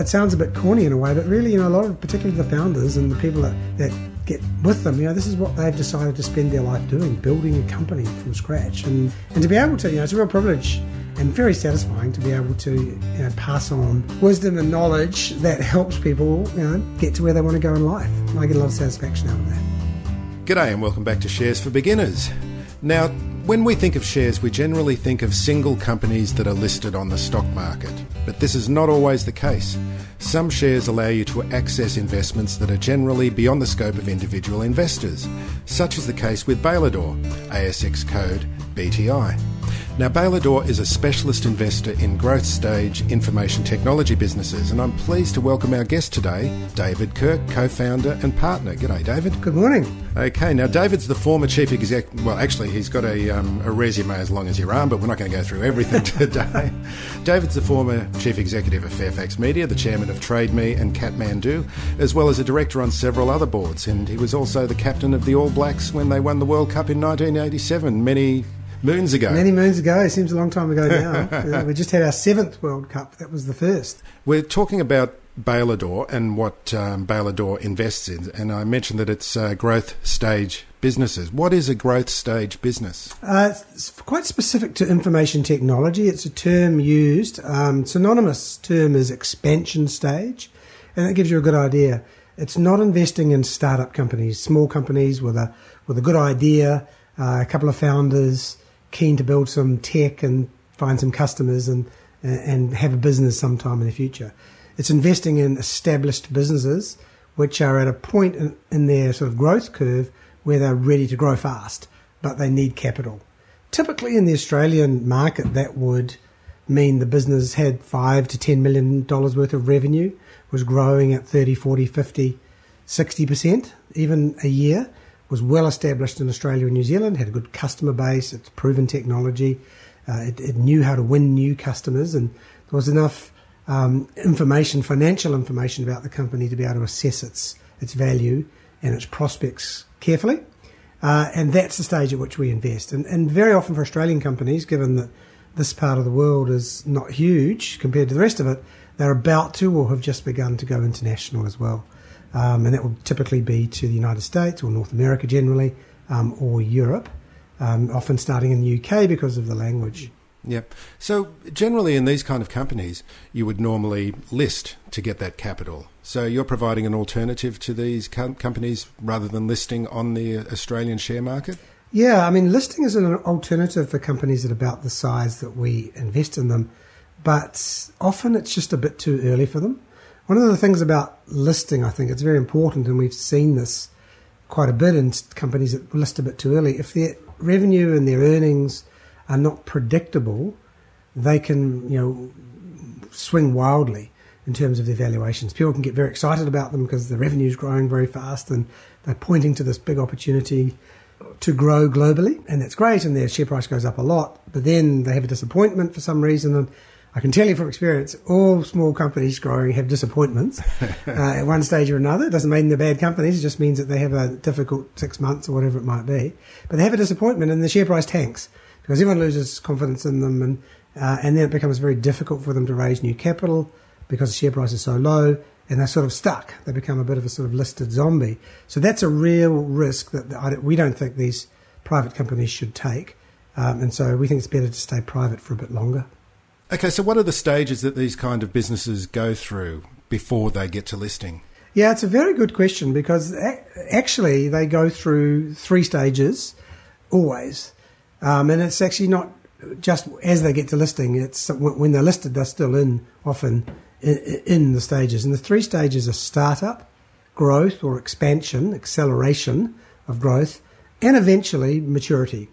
It sounds a bit corny in a way, but really, you know, a lot of, particularly the founders and the people that, that get with them, you know, this is what they've decided to spend their life doing, building a company from scratch. And, and to be able to, you know, it's a real privilege and very satisfying to be able to you know, pass on wisdom and knowledge that helps people, you know, get to where they want to go in life. I get a lot of satisfaction out of that. G'day and welcome back to Shares for Beginners. Now, when we think of shares, we generally think of single companies that are listed on the stock market. But this is not always the case. Some shares allow you to access investments that are generally beyond the scope of individual investors, such is the case with Bailador, ASX code BTI. Now, Bailador is a specialist investor in growth stage information technology businesses, and I'm pleased to welcome our guest today, David Kirk, co founder and partner. G'day, David. Good morning. Okay, now David's the former chief exec. Well, actually, he's got a, um, a resume as long as your arm, but we're not going to go through everything today. David's the former chief executive of Fairfax Media, the chairman of TradeMe and Kathmandu, as well as a director on several other boards, and he was also the captain of the All Blacks when they won the World Cup in 1987. Many moons ago. Many moons ago. It seems a long time ago now. we just had our seventh World Cup. That was the first. We're talking about Bailador and what um, Bailador invests in, and I mentioned that it's uh, growth stage businesses. What is a growth stage business? Uh, it's quite specific to information technology. It's a term used. Um, synonymous term is expansion stage, and that gives you a good idea. It's not investing in startup companies, small companies with a with a good idea, uh, a couple of founders keen to build some tech and find some customers and and have a business sometime in the future. It's investing in established businesses which are at a point in, in their sort of growth curve where they're ready to grow fast, but they need capital. Typically in the Australian market, that would mean the business had five to ten million dollars worth of revenue, was growing at 30, 40, 50, 60% even a year, was well established in Australia and New Zealand, had a good customer base, it's proven technology, uh, it, it, knew how to win new customers, and there was enough um, information, financial information about the company to be able to assess its its value and its prospects carefully. Uh, and that's the stage at which we invest. And, and very often for Australian companies, given that this part of the world is not huge compared to the rest of it, they're about to or have just begun to go international as well um, and that will typically be to the United States or North America generally, um, or Europe, um, often starting in the UK because of the language. Yep. So generally, in these kind of companies, you would normally list to get that capital. So you're providing an alternative to these com- companies rather than listing on the Australian share market. Yeah, I mean, listing is an alternative for companies at about the size that we invest in them, but often it's just a bit too early for them. One of the things about listing, I think, it's very important, and we've seen this quite a bit in companies that list a bit too early. If their revenue and their earnings are not predictable, they can, you know, swing wildly in terms of their valuations. People can get very excited about them because the revenue is growing very fast and they're pointing to this big opportunity to grow globally, and that's great, and their share price goes up a lot. But then they have a disappointment for some reason, and I can tell you from experience, all small companies growing have disappointments uh, at one stage or another. It doesn't mean they're bad companies; it just means that they have a difficult six months or whatever it might be. But they have a disappointment, and the share price tanks because everyone loses confidence in them, and uh, and then it becomes very difficult for them to raise new capital because the share price is so low, and they're sort of stuck. They become a bit of a sort of listed zombie. So that's a real risk that we don't think these private companies should take, um, and so we think it's better to stay private for a bit longer. Okay, so what are the stages that these kind of businesses go through before they get to listing? Yeah, it's a very good question because actually they go through three stages always. Um, and it's actually not just as they get to listing, it's when they're listed, they're still in often in the stages. And the three stages are startup, growth or expansion, acceleration of growth, and eventually maturity.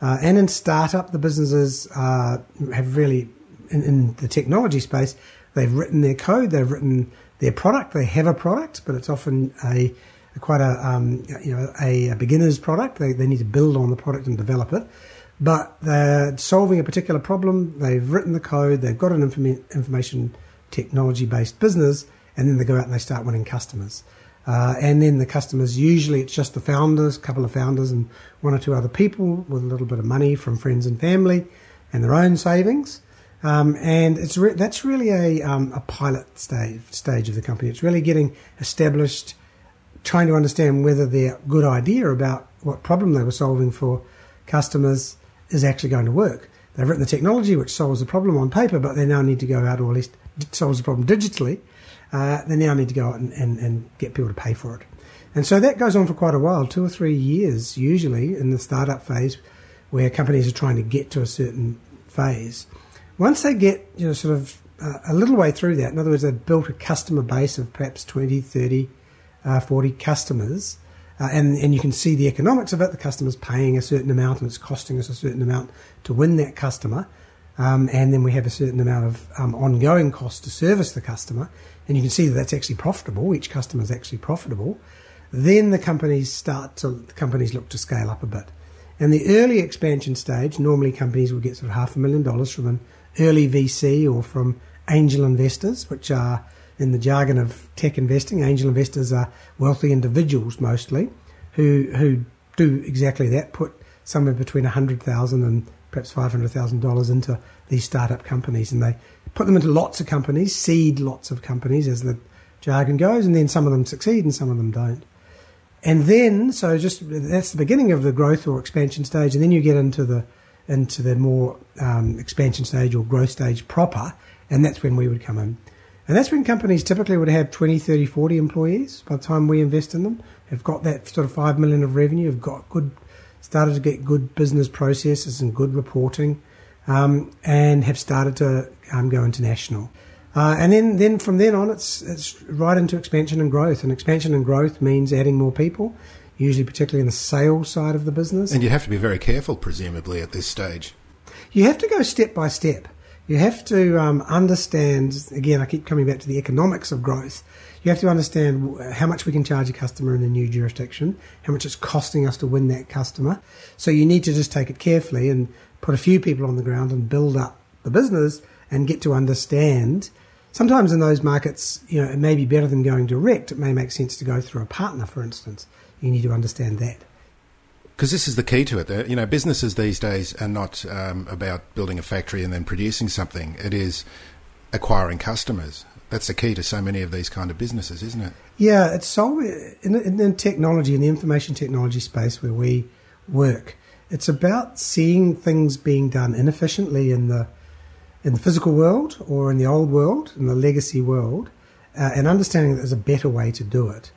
Uh, and in startup, the businesses uh, have really, in, in, the technology space, they've written their code, they've written their product, they have a product, but it's often a, a quite a um, you know a, a, beginner's product. They, they need to build on the product and develop it. But they're solving a particular problem. They've written the code. They've got an inform- information technology based business, and then they go out and they start winning customers. Uh, and then the customers, usually it's just the founders, a couple of founders, and one or two other people with a little bit of money from friends and family and their own savings. Um, and it's re- that's really a, um, a pilot stage, stage of the company. It's really getting established, trying to understand whether their good idea about what problem they were solving for customers is actually going to work. They've written the technology which solves the problem on paper, but they now need to go out, or at least solves the problem digitally, uh, they now need to go out and, and, and get people to pay for it. And so that goes on for quite a while, two or three years usually in the startup phase, where companies are trying to get to a certain phase. Once they get, you know, sort of uh, a little way through that, in other words, they've built a customer base of perhaps 20, 30, uh, 40 customers, uh, and, and you can see the economics of it. The customer's paying a certain amount and it's costing us a certain amount to win that customer. Um, and then we have a certain amount of um, ongoing cost to service the customer, and you can see that that's actually profitable. Each customer is actually profitable. Then the companies start to the companies look to scale up a bit. And the early expansion stage, normally companies will get sort of half a million dollars from an early VC or from angel investors, which are in the jargon of tech investing. Angel investors are wealthy individuals mostly, who who do exactly that. Put somewhere between hundred thousand and perhaps $500,000 into these startup companies. And they put them into lots of companies, seed lots of companies as the jargon goes, and then some of them succeed and some of them don't. And then, so just that's the beginning of the growth or expansion stage, and then you get into the into the more um, expansion stage or growth stage proper, and that's when we would come in. And that's when companies typically would have 20, 30, 40 employees by the time we invest in them, have got that sort of 5 million of revenue, have got good started to get good business processes and good reporting, um, and have started to um, go international. Uh, and then, then from then on, it's it's right into expansion and growth. And expansion and growth means adding more people, usually particularly in the sales side of the business. And you have to be very careful, presumably, at this stage. You have to go step by step. You have to um, understand. Again, I keep coming back to the economics of growth you have to understand how much we can charge a customer in a new jurisdiction, how much it's costing us to win that customer. So you need to just take it carefully and put a few people on the ground and build up the business and get to understand. Sometimes in those markets, you know, it may be better than going direct. It may make sense to go through a partner, for instance. You need to understand that because this is the key to it. You know, businesses these days are not um, about building a factory and then producing something. It is acquiring customers that's the key to so many of these kind of businesses, isn't it? Yeah, it's so in, in, in technology, in the information technology space where we work, it's about seeing things being done inefficiently in the in the physical world or in the old world, in the legacy world, uh, and understanding that there's a better way to do it.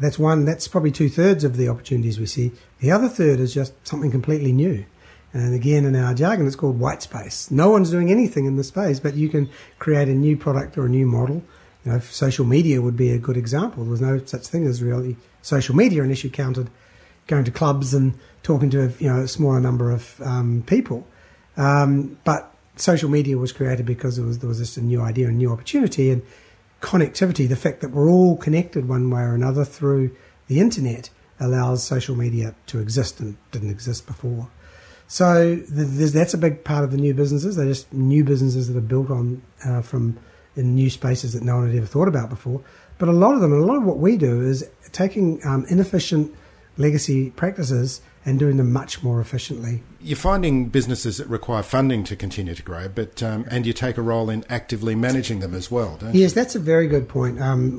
That's one. That's probably two thirds of the opportunities we see. The other third is just something completely new. And again, in our jargon, it's called white space. No one's doing anything in the space, but you can create a new product or a new model. You know, social media would be a good example. There's no such thing as really social media unless you counted going to clubs and talking to a, you know a smaller number of um, people. Um, but social media was created because there was there was just a new idea, a new opportunity, and connectivity. The fact that we're all connected one way or another through the internet allows social media to exist and didn't exist before. So that's a big part of the new businesses. They're just new businesses that are built on uh, from in new spaces that no one had ever thought about before. But a lot of them, and a lot of what we do is taking um, inefficient legacy practices and doing them much more efficiently. You're finding businesses that require funding to continue to grow, but um, and you take a role in actively managing them as well, don't you? Yes, that's a very good point. Um,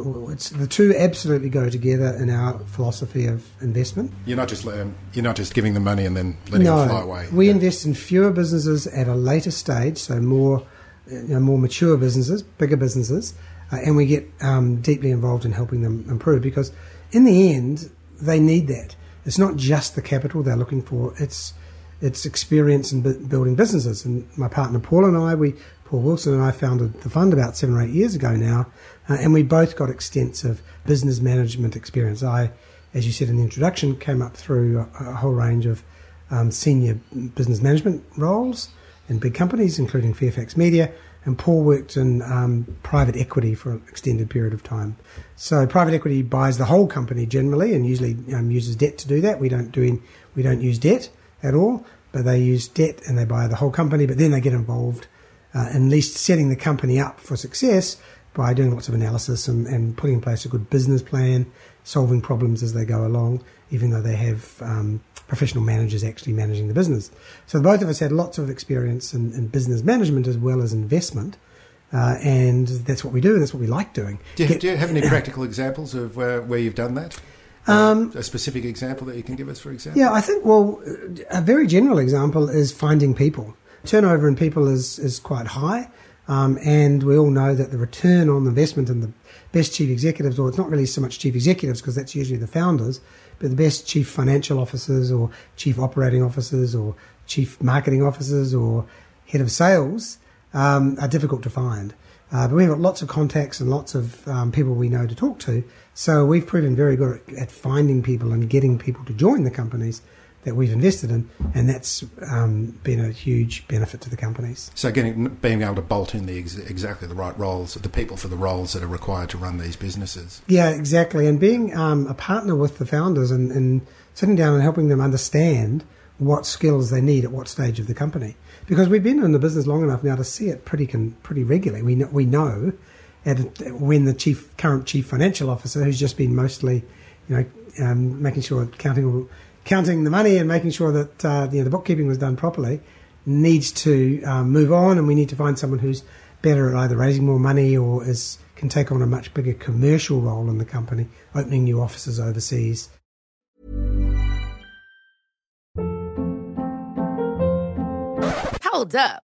the two absolutely go together in our philosophy of investment. You're not just um, you're not just giving them money and then letting no, them fly away. We yeah. invest in fewer businesses at a later stage, so more you know, more mature businesses, bigger businesses, uh, and we get um, deeply involved in helping them improve because in the end they need that it's not just the capital they're looking for. It's it's experience in building businesses. And my partner Paul and I, we Paul Wilson and I founded the fund about seven or eight years ago now, uh, and we both got extensive business management experience. I, as you said in the introduction, came up through a, a whole range of um, senior business management roles in big companies, including Fairfax Media, and Paul worked in um, private equity for an extended period of time. So private equity buys the whole company generally, and usually um, uses debt to do that. We don't do any, we don't use debt at all, but they use debt and they buy the whole company. But then they get involved uh, in at least setting the company up for success by doing lots of analysis and, and putting in place a good business plan, solving problems as they go along, even though they have um, professional managers actually managing the business. So both of us had lots of experience in, in business management as well as investment. Uh, and that's what we do, and that's what we like doing. Do you, Get, do you have any practical examples of where, where you've done that? Um, a specific example that you can give us, for example? Yeah, I think, well, a very general example is finding people. Turnover in people is, is quite high. Um, and we all know that the return on investment in the best chief executives, or it's not really so much chief executives because that's usually the founders, but the best chief financial officers or chief operating officers or chief marketing officers or head of sales um, are difficult to find. Uh, but we've got lots of contacts and lots of um, people we know to talk to. So we've proven very good at, at finding people and getting people to join the companies that we've invested in, and that's um, been a huge benefit to the companies. So, getting being able to bolt in the ex- exactly the right roles, the people for the roles that are required to run these businesses. Yeah, exactly, and being um, a partner with the founders and, and sitting down and helping them understand what skills they need at what stage of the company. Because we've been in the business long enough now to see it pretty con- pretty regularly. We know, we know at, when the chief current chief financial officer, who's just been mostly, you know, um, making sure accounting counting the money and making sure that uh, you know, the bookkeeping was done properly needs to um, move on, and we need to find someone who's better at either raising more money or is can take on a much bigger commercial role in the company, opening new offices overseas. Hold up.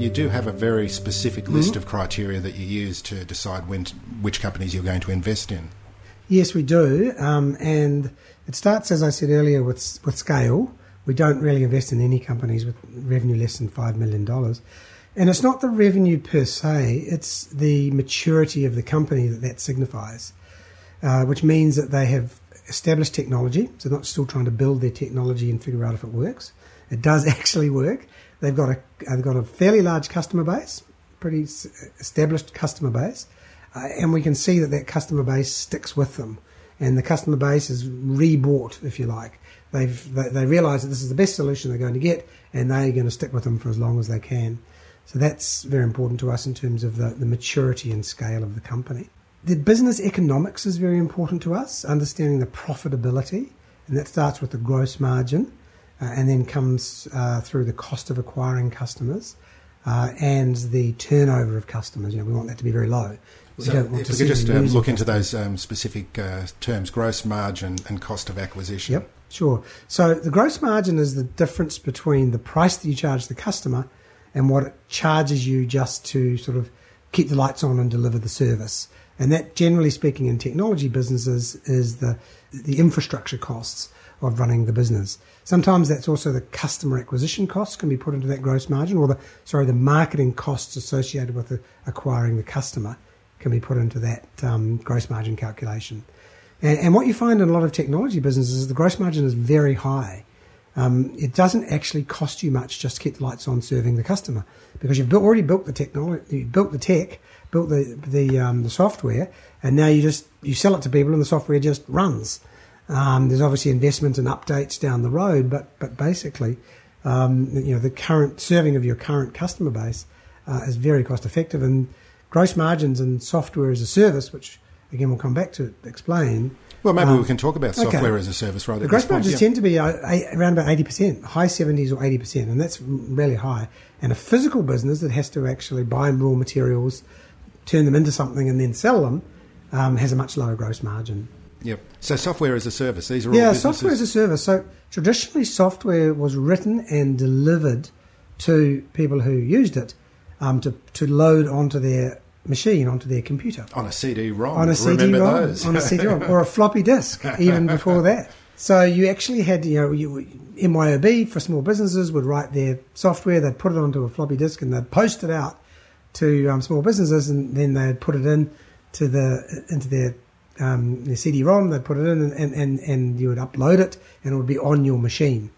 you do have a very specific list mm-hmm. of criteria that you use to decide when to, which companies you're going to invest in. Yes, we do, um, and it starts, as I said earlier, with with scale. We don't really invest in any companies with revenue less than five million dollars, and it's not the revenue per se; it's the maturity of the company that that signifies, uh, which means that they have established technology. So they're not still trying to build their technology and figure out if it works. It does actually work. They've got a they've got a fairly large customer base, pretty established customer base, uh, and we can see that that customer base sticks with them, and the customer base is rebought, if you like. They've they, they realise that this is the best solution they're going to get, and they're going to stick with them for as long as they can. So that's very important to us in terms of the, the maturity and scale of the company. The business economics is very important to us, understanding the profitability, and that starts with the gross margin and then comes uh, through the cost of acquiring customers uh, and the turnover of customers. You know, we want that to be very low. We so if we could just um, look into those um, specific uh, terms, gross margin and cost of acquisition. Yep, sure. So the gross margin is the difference between the price that you charge the customer and what it charges you just to sort of keep the lights on and deliver the service. And that, generally speaking, in technology businesses, is the the infrastructure costs of running the business. Sometimes that's also the customer acquisition costs can be put into that gross margin, or the sorry, the marketing costs associated with the, acquiring the customer can be put into that um, gross margin calculation. And, and, what you find in a lot of technology businesses is the gross margin is very high. Um, it doesn't actually cost you much just to keep the lights on serving the customer because you've built, already built the technology, you built the tech, built the the, um, the software, and now you just you sell it to people and the software just runs. Um, there's obviously investment and updates down the road, but but basically, um, you know, the current serving of your current customer base uh, is very cost effective, and gross margins and software as a service, which again we'll come back to explain. Well, maybe um, we can talk about software okay. as a service right The gross margins yeah. tend to be uh, around about 80%, high 70s or 80%, and that's really high. And a physical business that has to actually buy raw materials, turn them into something, and then sell them um, has a much lower gross margin. Yep. So software as a service. These are all Yeah, businesses. software as a service. So traditionally, software was written and delivered to people who used it um, to to load onto their machine, onto their computer, on a CD-ROM. on a CD-ROM, those? on a CD-ROM, or a floppy disk, even before that. So you actually had, you know, you, MYOB for small businesses would write their software, they'd put it onto a floppy disk, and they'd post it out to um, small businesses, and then they'd put it in to the into their um, their CD-ROM. They'd put it in, and, and, and, and you would upload it, and it would be on your machine.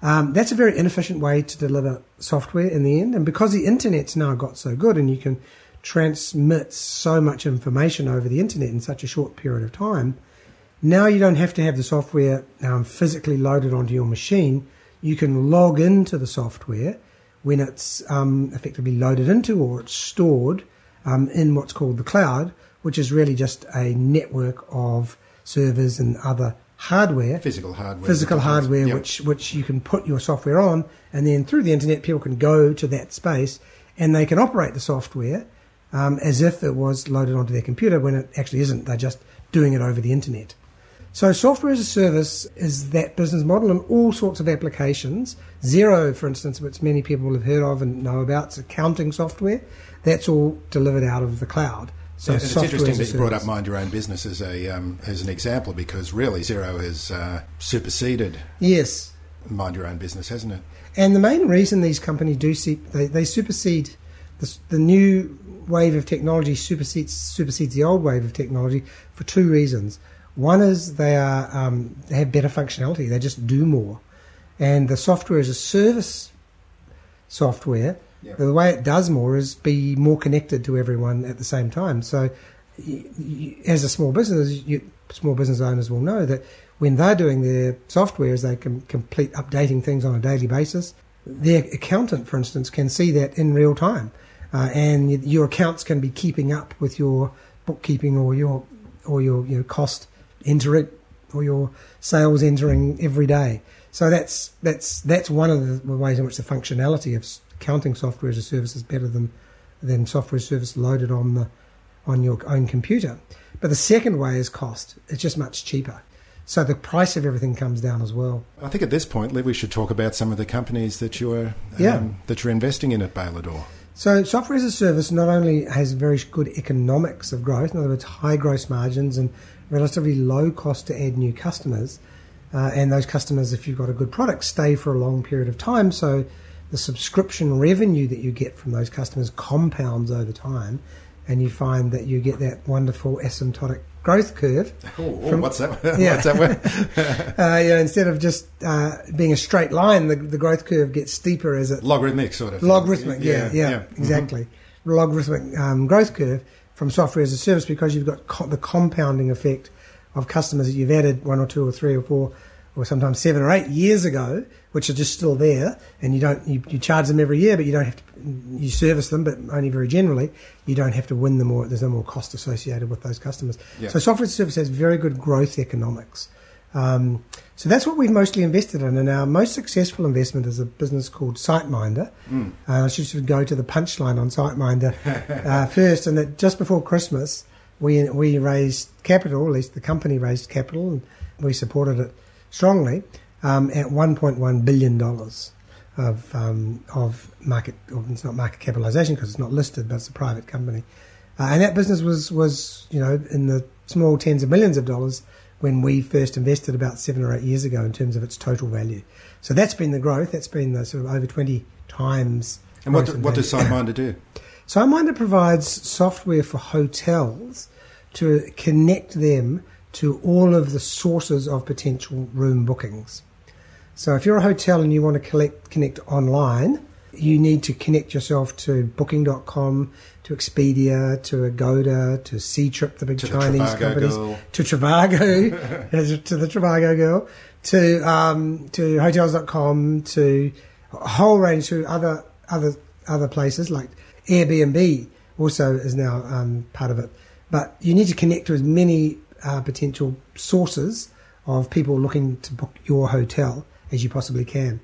Um, that's a very inefficient way to deliver software in the end, and because the internet's now got so good, and you can transmit so much information over the internet in such a short period of time, now you don't have to have the software um, physically loaded onto your machine. You can log into the software when it's um, effectively loaded into or it's stored um, in what's called the cloud, which is really just a network of servers and other hardware. Physical hardware. physical hardware Yep. which which you can put your software on and then through the internet people can go to that space and they can operate the software um, as if it was loaded onto their computer when it actually isn't. They're just doing it over the internet. So software as a service is that business model in all sorts of applications. Xero for instance which many people have heard of and know about it's accounting software. That's all delivered out of the cloud so it's interesting that you brought up. Mind Your Own Business as a um, as an example because really Xero has uh, superseded yes Mind Your Own Business, hasn't it? And the main reason these companies do see they, they supersede the, the new wave of technology supersedes supersedes the old wave of technology for two reasons. One is they are um, they have better functionality. They just do more, and the software is a service software. Yeah. The way it does more is be more connected to everyone at the same time. So, y y as a small business, you, small business owners will know that when they're doing their software, as they can complete updating things on a daily basis, their accountant, for instance, can see that in real time, uh, and your accounts can be keeping up with your bookkeeping or your or your you know, cost entering or your sales entering every day. So that's that's that's one of the ways in which the functionality of accounting software as a service is better than than software as a service loaded on the on your own computer. But the second way is cost. It's just much cheaper. So the price of everything comes down as well. I think at this point, Liv, we should talk about some of the companies that you're um, Yeah. that you're investing in at Bailador. So software as a service not only has very good economics of growth, in other words, high gross margins and relatively low cost to add new customers, uh, and those customers, if you've got a good product, stay for a long period of time. So the subscription revenue that you get from those customers compounds over time, and you find that you get that wonderful asymptotic growth curve. Oh, From- what's that? Yeah. what's that? Uh, you know, instead of just uh, being a straight line, the, the growth curve gets steeper as it Logarithmic sort of. logarithmic yeah yeah, Mhm. exactly logarithmic um, growth curve from software as a service because you've got co- the compounding effect of customers that you've added one or two or three or four or sometimes seven or eight years ago which are just still there and you don't you, you charge them every year but you don't have to you service them but only very generally you don't have to win them or there's no more cost associated with those customers Yeah. so software as a service has very good growth economics um, so that's what we've mostly invested in. And our most successful investment is a business called SiteMinder. Uh, I should go to the punchline on SiteMinder uh, first. And that just before Christmas, we we raised capital, at least the company raised capital, and we supported it strongly um, at 1.1 billion dollars of um, of market. Or it's not market capitalization because it's not listed, but it's a private company. Uh, and that business was was you know in the small tens of millions of dollars when we first invested about seven or eight years ago in terms of its total value. So that's been the growth. That's been the sort of over 20 times. And what, in what does value. SiteMinder do? SiteMinder provides software for hotels to connect them to all of the sources of potential room bookings. So if you're a hotel and you want to collect, connect online, you need to connect yourself to booking.com, to Expedia, to Agoda, to Ctrip, the big To Chinese Trivago companies, girl. to Trivago, to the Trivago girl, to um, to hotels.com, to a whole range to other other other places like Airbnb also is now um, part of it. But you need to connect to as many uh, potential sources of people looking to book your hotel as you possibly can.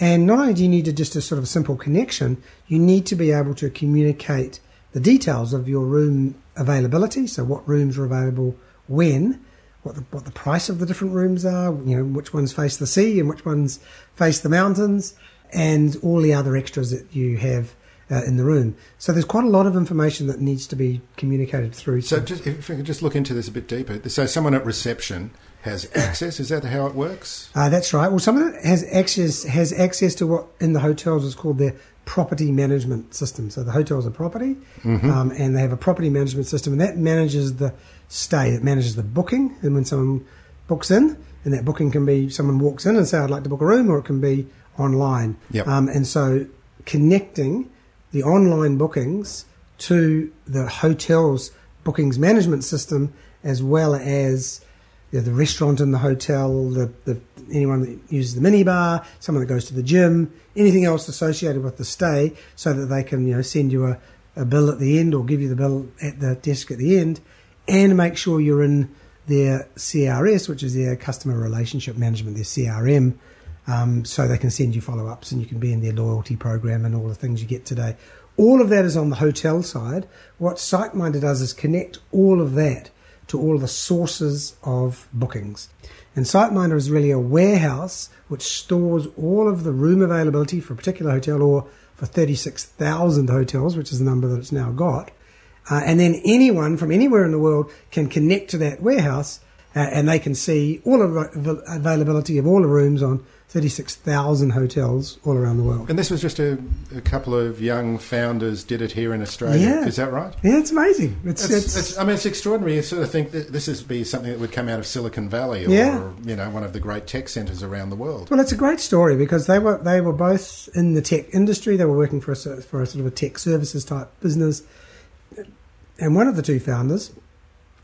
And not only do you need to just a sort of simple connection, you need to be able to communicate the details of your room availability, so what rooms are available when, what the, what the price of the different rooms are, you know, which ones face the sea and which ones face the mountains, and all the other extras that you have uh, in the room. So there's quite a lot of information that needs to be communicated through. So just, if we could just look into this a bit deeper. So someone at reception has access. Is that how it works? Uh, that's right. Well, someone has access has access to what in the hotels is called their property management system. So the hotels are property, mm-hmm. um, and they have a property management system, and that manages the stay. It manages the booking, and when someone books in, and that booking can be someone walks in and say, "I'd like to book a room," or it can be online. Yep. Um, and so connecting the online bookings to the hotel's bookings management system as well as you know, the restaurant in the hotel, the, the anyone that uses the minibar, someone that goes to the gym, anything else associated with the stay, so that they can you know send you a, a bill at the end or give you the bill at the desk at the end, and make sure you're in their CRS, which is their customer relationship management, their CRM, um, so they can send you follow ups and you can be in their loyalty program and all the things you get today. All of that is on the hotel side. What SiteMinder does is connect all of that to all of the sources of bookings. And SiteMinder is really a warehouse which stores all of the room availability for a particular hotel or for 36,000 hotels, which is the number that it's now got. Uh, and then anyone from anywhere in the world can connect to that warehouse uh, and they can see all of availability of all the rooms on 36,000 hotels all around the world. And this was just a, a, couple of young founders did it here in Australia. Yeah. Is that right? Yeah, it's amazing. It's, it's, it's, it's I mean, it's extraordinary. You sort of think that this would be something that would come out of Silicon Valley or, yeah. you know, one of the great tech centres around the world. Well, it's a great story because they were, they were both in the tech industry. They were working for a, for a sort of a tech services type business. And one of the two founders,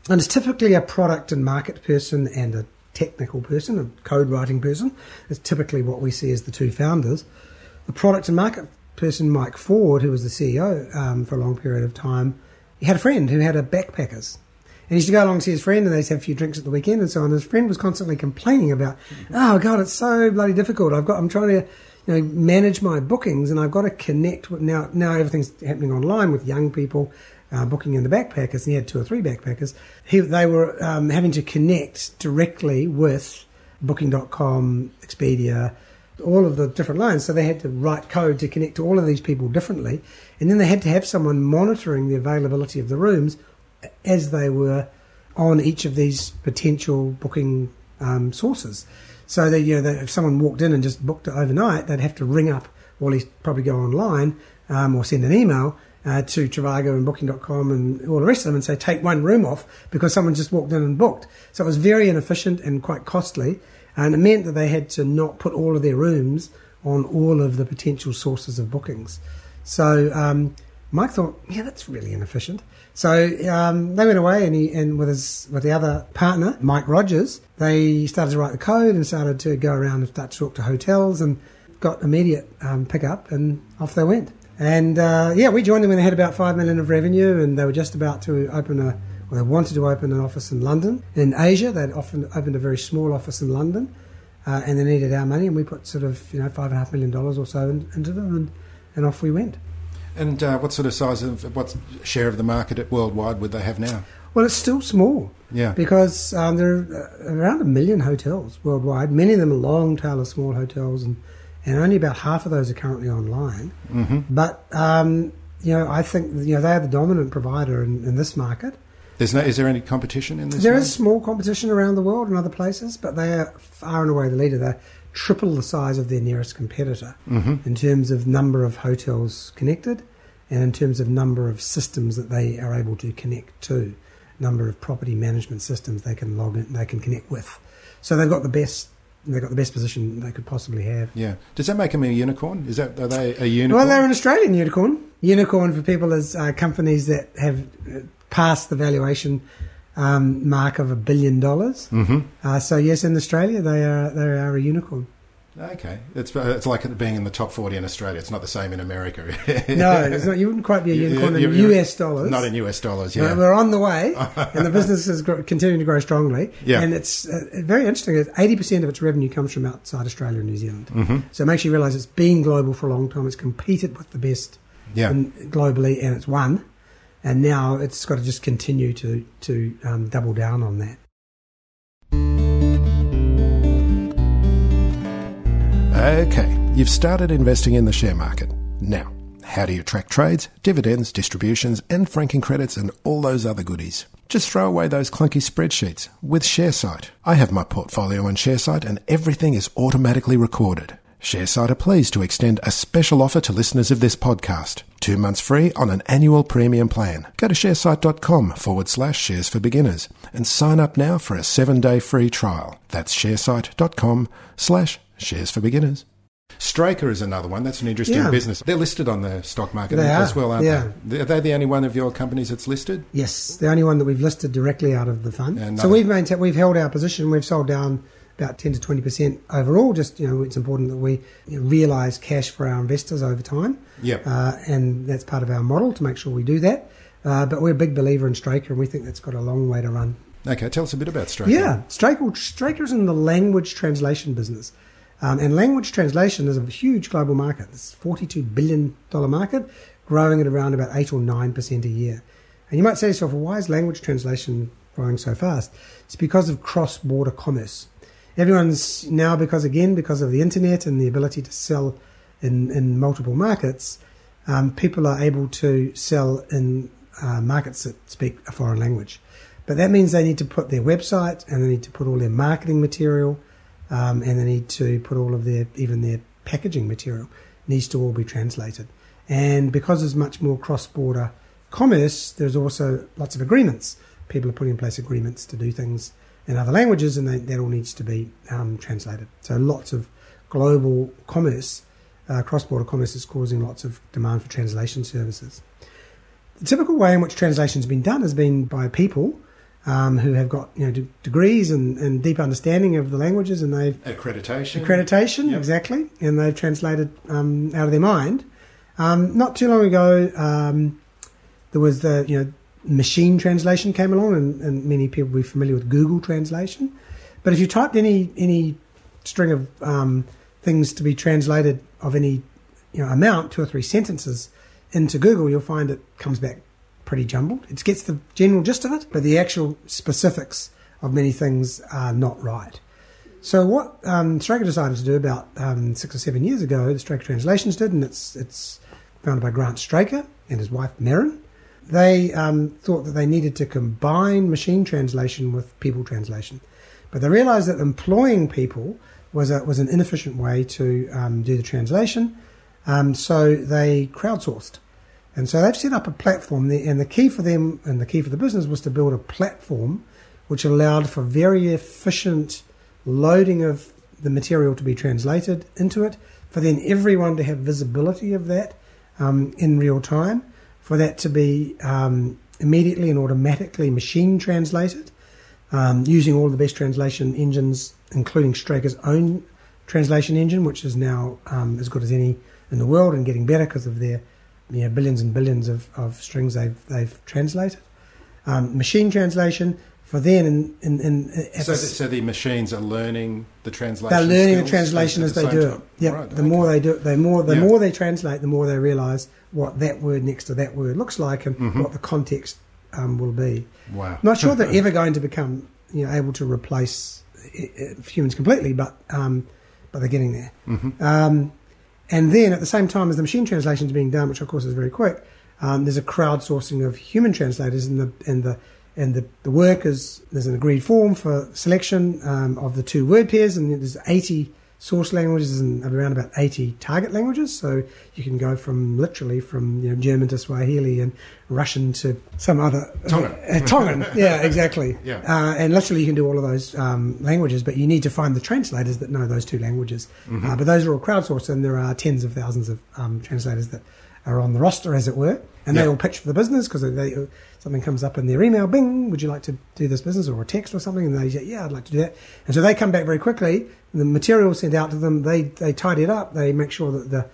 and it's typically a product and market person and a technical person, a code writing person. It's typically what we see as the two founders. The product and market person, Mike Ford, who was the CEO um, for a long period of time, he had a friend who had a backpackers. And he used to go along to see his friend, and they'd have a few drinks at the weekend and so on. His friend was constantly complaining about, oh god, it's so bloody difficult. I've got, I'm trying to, you know, manage my bookings, and I've got to connect with now. Now everything's happening online with young people uh, booking in the backpackers, and he had two or three backpackers. He, they were um, having to connect directly with Booking.com, Expedia, all of the different lines. So they had to write code to connect to all of these people differently, and then they had to have someone monitoring the availability of the rooms as they were on each of these potential booking um, sources. So that you know, that if someone walked in and just booked it overnight, they'd have to ring up, or at least probably go online um, or send an email uh, to Trivago and Booking.com and all the rest of them and say, take one room off because someone just walked in and booked. So it was very inefficient and quite costly. And it meant that they had to not put all of their rooms on all of the potential sources of bookings. So um, Mike thought, yeah, that's really inefficient. So um, they went away and, he, and with his with the other partner, Mike Rogers, they started to write the code and started to go around and start to talk to hotels and got immediate um, pickup and off they went. And uh, yeah, we joined them when they had about five million of revenue, and they were just about to open a, well, they wanted to open an office in London. In Asia, they'd often opened a very small office in London, uh, and they needed our money, and we put sort of you know five and a half million dollars or so in, into them, and, and off we went. And uh, what sort of size of what share of the market worldwide would they have now? Well, it's still small. Yeah. Because um, there are around a million hotels worldwide. Many of them are long tail of small hotels, and and only about half of those are currently online. Mm-hmm. But um, you know, I think you know they are the dominant provider in, in this market. There's no, is there any competition in this? There market? is small competition around the world in other places, but they are far and away the leader. They're triple the size of their nearest competitor mm-hmm. in terms of number of hotels connected, and in terms of number of systems that they are able to connect to, number of property management systems they can log in, they can connect with. So they've got the best they've got the best position they could possibly have. Yeah. Does that make them a unicorn? Is that are they a unicorn? Well, they're an Australian unicorn. Unicorn for people is uh, companies that have uh, passed the valuation um, mark of a billion dollars. Mm-hmm. Uh, so yes, in Australia they are they are a unicorn. Okay, it's it's like being in the top forty in Australia. It's not the same in America. no, it's not. You wouldn't quite be a unicorn in US dollars. Not in US dollars. Yeah, we're on the way, and the business is continuing to grow strongly. Yeah, and it's uh, very interesting. Eighty percent of its revenue comes from outside Australia and New Zealand. Mm-hmm. So it makes you realise it's been global for a long time. It's competed with the best yeah. in, globally, and it's won. And now it's got to just continue to to um, double down on that. Okay, you've started investing in the share market. Now, how do you track trades, dividends, distributions, and franking credits and all those other goodies? Just throw away those clunky spreadsheets with Sharesight. I have my portfolio on Sharesight and everything is automatically recorded. Sharesight are pleased to extend a special offer to listeners of this podcast. Two months free on an annual premium plan. Go to sharesight.com forward slash shares for beginners and sign up now for a seven day free trial. That's sharesight.com slash shares for beginners. Straker is another one. That's an interesting Yeah. business. They're listed on the stock market They as are, well, aren't yeah. they? Are they the only one of your companies that's listed? Yes, the only one that we've listed directly out of the fund. And so we've maintained, we've held our position. We've sold down about ten to twenty percent overall. Just you know, it's important that we you know, realise cash for our investors over time. Yep. uh, and that's part of our model to make sure we do that. Uh, but we're a big believer in Straker, and we think that's got a long way to run. Okay, tell us a bit about Straker. Yeah, Straker, Straker's in the language translation business. Um, and language translation is a huge global market. It's a $42 billion market, growing at around about 8 or 9% a year. And you might say to yourself, well, why is language translation growing so fast? It's because of cross border commerce. Everyone's now, because again, because of the internet and the ability to sell in, in multiple markets, um, people are able to sell in uh, markets that speak a foreign language. But that means they need to put their website and they need to put all their marketing material um, and they need to put all of their, even their packaging material needs to all be translated. And because there's much more cross border commerce, there's also lots of agreements. People are putting in place agreements to do things in other languages and they, that all needs to be um, translated. So lots of global commerce, uh, cross border commerce is causing lots of demand for translation services. The typical way in which translation has been done has been by people um, who have got you know de- degrees and, and deep understanding of the languages, and they've Accreditation. accreditation Yep. exactly, and they've translated um, out of their mind. Um, not too long ago, um, there was the you know machine translation came along, and, and many people will be familiar with Google Translation. But if you typed any any string of um, things to be translated of any you know amount, two or three sentences into Google, you'll find it comes back pretty jumbled. It gets the general gist of it, but the actual specifics of many things are not right. So what um, Straker decided to do about um, six or seven years ago, the Straker Translations did, and it's it's founded by Grant Straker and his wife Merryn. They um, thought that they needed to combine machine translation with people translation, but they realised that employing people was a, was an inefficient way to um, do the translation. Um, so they crowdsourced. And so they've set up a platform, and the key for them and the key for the business was to build a platform which allowed for very efficient loading of the material to be translated into it, for then everyone to have visibility of that um, in real time, for that to be um, immediately and automatically machine translated, um, using all the best translation engines, including Straker's own translation engine, which is now um, as good as any in the world and getting better because of their you know, billions and billions of, of strings they've they've translated. Um, machine translation for then in in, in So, the- so the machines are learning the translation. they're learning the translation as the they do it. Yeah, Right, the okay. more they do it, the more the Yeah. more they translate, the more they realise what that word next to that word looks like and Mm-hmm. what the context um, will be. Wow. Not sure they're ever going to become you know able to replace uh, uh, humans completely, but um, but they're getting there. Mm-hmm. Um, and then at the same time as the machine translation is being done, which of course is very quick, um, there's a crowdsourcing of human translators, and the and the and the, the there's an agreed form for selection um, of the two word pairs, and there's 80 source languages and around about 80 target languages. So you can go from literally from you know, German to Swahili and Russian to some other Tongan. Uh, Tongan, yeah, exactly. Yeah. Uh, and literally you can do all of those um, languages, but you need to find the translators that know those two languages. Mm-hmm. Uh, but those are all crowdsourced, and there are tens of thousands of um, translators that are on the roster, as it were, and Yeah. they all pitch for the business because they something comes up in their email, bing, would you like to do this business or a text or something? And they say, yeah, I'd like to do that. And so they come back very quickly. The material sent out to them, they they tidy it up. They make sure that the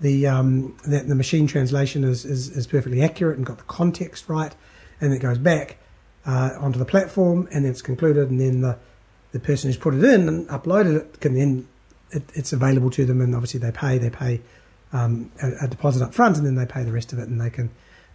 the um, that the machine translation is, is, is perfectly accurate and got the context right, and it goes back uh, onto the platform, and it's concluded, and then the the person who's put it in and uploaded it can then it, it's available to them, and obviously they pay they pay um, a, a deposit up front, and then they pay the rest of it, and they can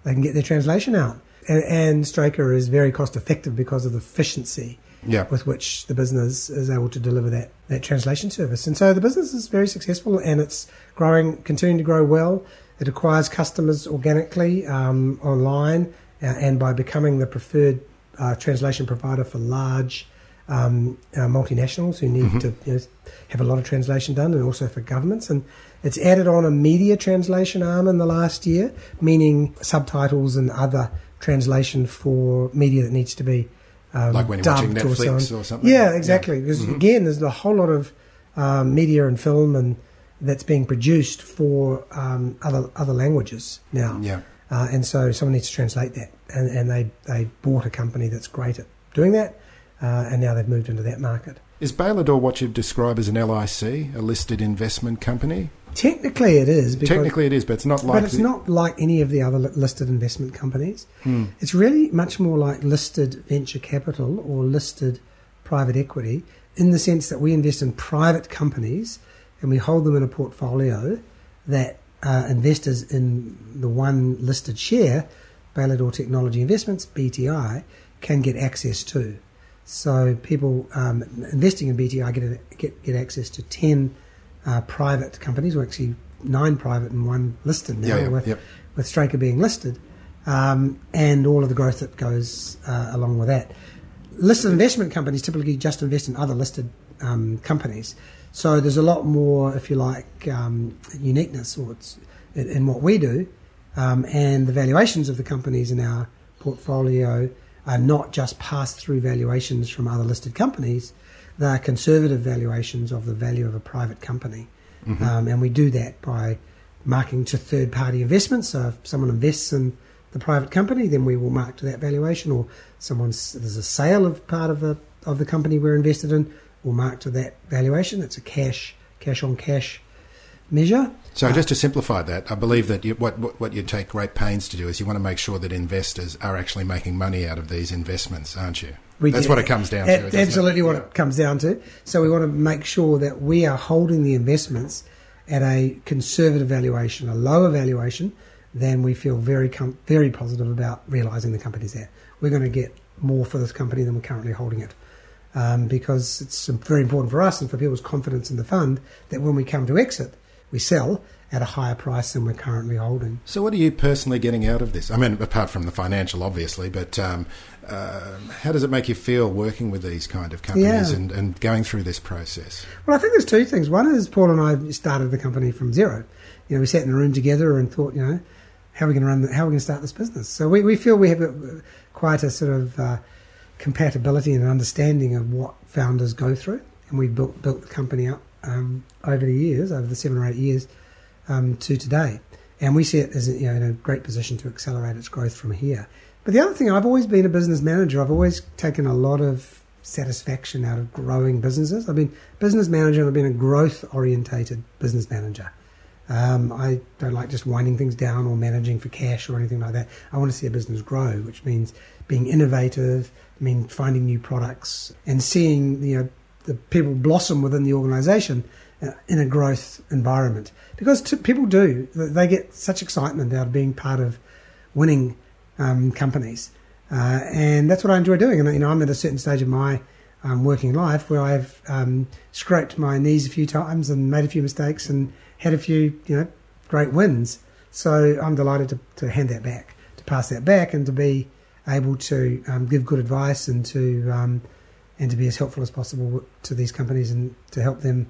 they can get their translation out. And, and Straker is very cost effective because of the efficiency Yeah. with which the business is able to deliver that, that translation service. And so the business is very successful and it's growing, continuing to grow well. It acquires customers organically um, online uh, and by becoming the preferred uh, translation provider for large um, uh, multinationals who need to you know, have a lot of translation done, and also for governments. And it's added on a media translation arm in the last year, meaning subtitles and other translation for media that needs to be um, Like when you're watching Netflix on. or something? Yeah, Yeah. exactly. Because again, there's a whole lot of um, media and film and that's being produced for um, other other languages now. Yeah. Uh, and so someone needs to translate that. And, and they, they bought a company that's great at doing that, uh, and now they've moved into that market. Is Bailador what you'd describe as an LIC, a listed investment company? Technically, it is. Because, Technically, it is, but it's not like. but it's the- not like any of the other listed investment companies. Hmm. It's really much more like listed venture capital or listed private equity in the sense that we invest in private companies and we hold them in a portfolio that uh, investors in the one listed share, Bailador Technology Investments, BTI, can get access to. So people um, investing in BTI get, get, get access to 10 uh, private companies, or actually nine private and one listed now, Yeah, yeah, with, yep. with Straker being listed, um, and all of the growth that goes uh, along with that. Listed investment companies typically just invest in other listed um, companies. So there's a lot more, if you like, um, uniqueness or in what we do, um, and the valuations of the companies in our portfolio are not just pass through valuations from other listed companies, they are conservative valuations of the value of a private company. Um, and we do that by marking to third party investments. So if someone invests in the private company, then we will mark to that valuation, or someone's there's a sale of part of the of the company we're invested in, we'll mark to that valuation. It's a cash cash on cash measure. So, just to simplify that, I believe that you, what, what what you take great pains to do is you want to make sure that investors are actually making money out of these investments, aren't you? We That's do- what it comes down to. a- doesn't it? Absolutely, what Yeah. it comes down to. So we want to make sure that we are holding the investments at a conservative valuation, a lower valuation than we feel very com- very positive about realizing the company's at. We're going to get more for this company than we're currently holding it. Um, because it's very important for us and for people's confidence in the fund that when we come to exit, we sell at a higher price than we're currently holding. So, what are you personally getting out of this? I mean, apart from the financial, obviously, but um, uh, how does it make you feel working with these kind of companies Yeah. and, and going through this process? Well, I think there's two things. One is Paul and I started the company from zero. You know, we sat in a room together and thought, you know, how are we going to run? The, how are we going to start this business? So we, we feel we have a, quite a sort of uh, compatibility and understanding of what founders go through, and we built built the company up um, over the years, over the seven or eight years um, to today. And we see it as you know in a great position to accelerate its growth from here. But the other thing, I've always been a business manager. I've always taken a lot of satisfaction out of growing businesses. I've been business manager and I've been a growth orientated business manager. Um, I don't like just winding things down or managing for cash or anything like that. I want to see a business grow, which means being innovative, I mean finding new products and seeing you know the people blossom within the organisation uh, in a growth environment. Because people do, they get such excitement out of being part of winning um, companies, uh, and that's what I enjoy doing. And you know, I'm at a certain stage of my um, working life where I've um, scraped my knees a few times and made a few mistakes and had a few you know great wins. So I'm delighted to, to hand that back, to pass that back, and to be able to um, give good advice and to um, and to be as helpful as possible to these companies and to help them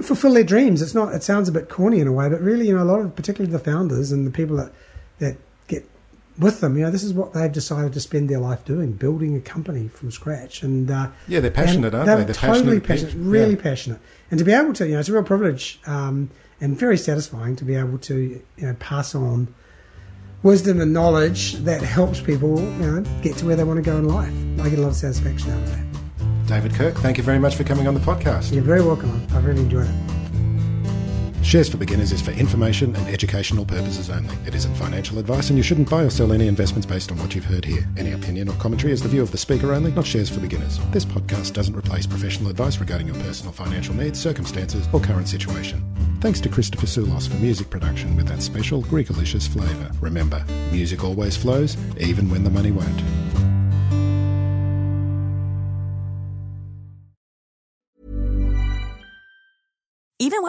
fulfill their dreams. It's not. It sounds a bit corny in a way, but really, you know, a lot of particularly the founders and the people that that get with them, you know, this is what they've decided to spend their life doing, building a company from scratch. And uh, Yeah, they're passionate, aren't they? They're They're totally passionate passionate, really Yeah. passionate, and to be able to, you know, it's a real privilege um, and very satisfying to be able to, you know, pass on wisdom and knowledge that helps people, you know, get to where they want to go in life. I get a lot of satisfaction out of that. David Kirk, thank you very much for coming on the podcast. You're very welcome. I've really enjoyed it. Shares for Beginners is for information and educational purposes only. It isn't financial advice, and you shouldn't buy or sell any investments based on what you've heard here. Any opinion or commentary is the view of the speaker only, not Shares for Beginners. This podcast doesn't replace professional advice regarding your personal financial needs, circumstances, or current situation. Thanks to Christopher Soulos for music production with that special Greekalicious flavour. Remember, music always flows, even when the money won't.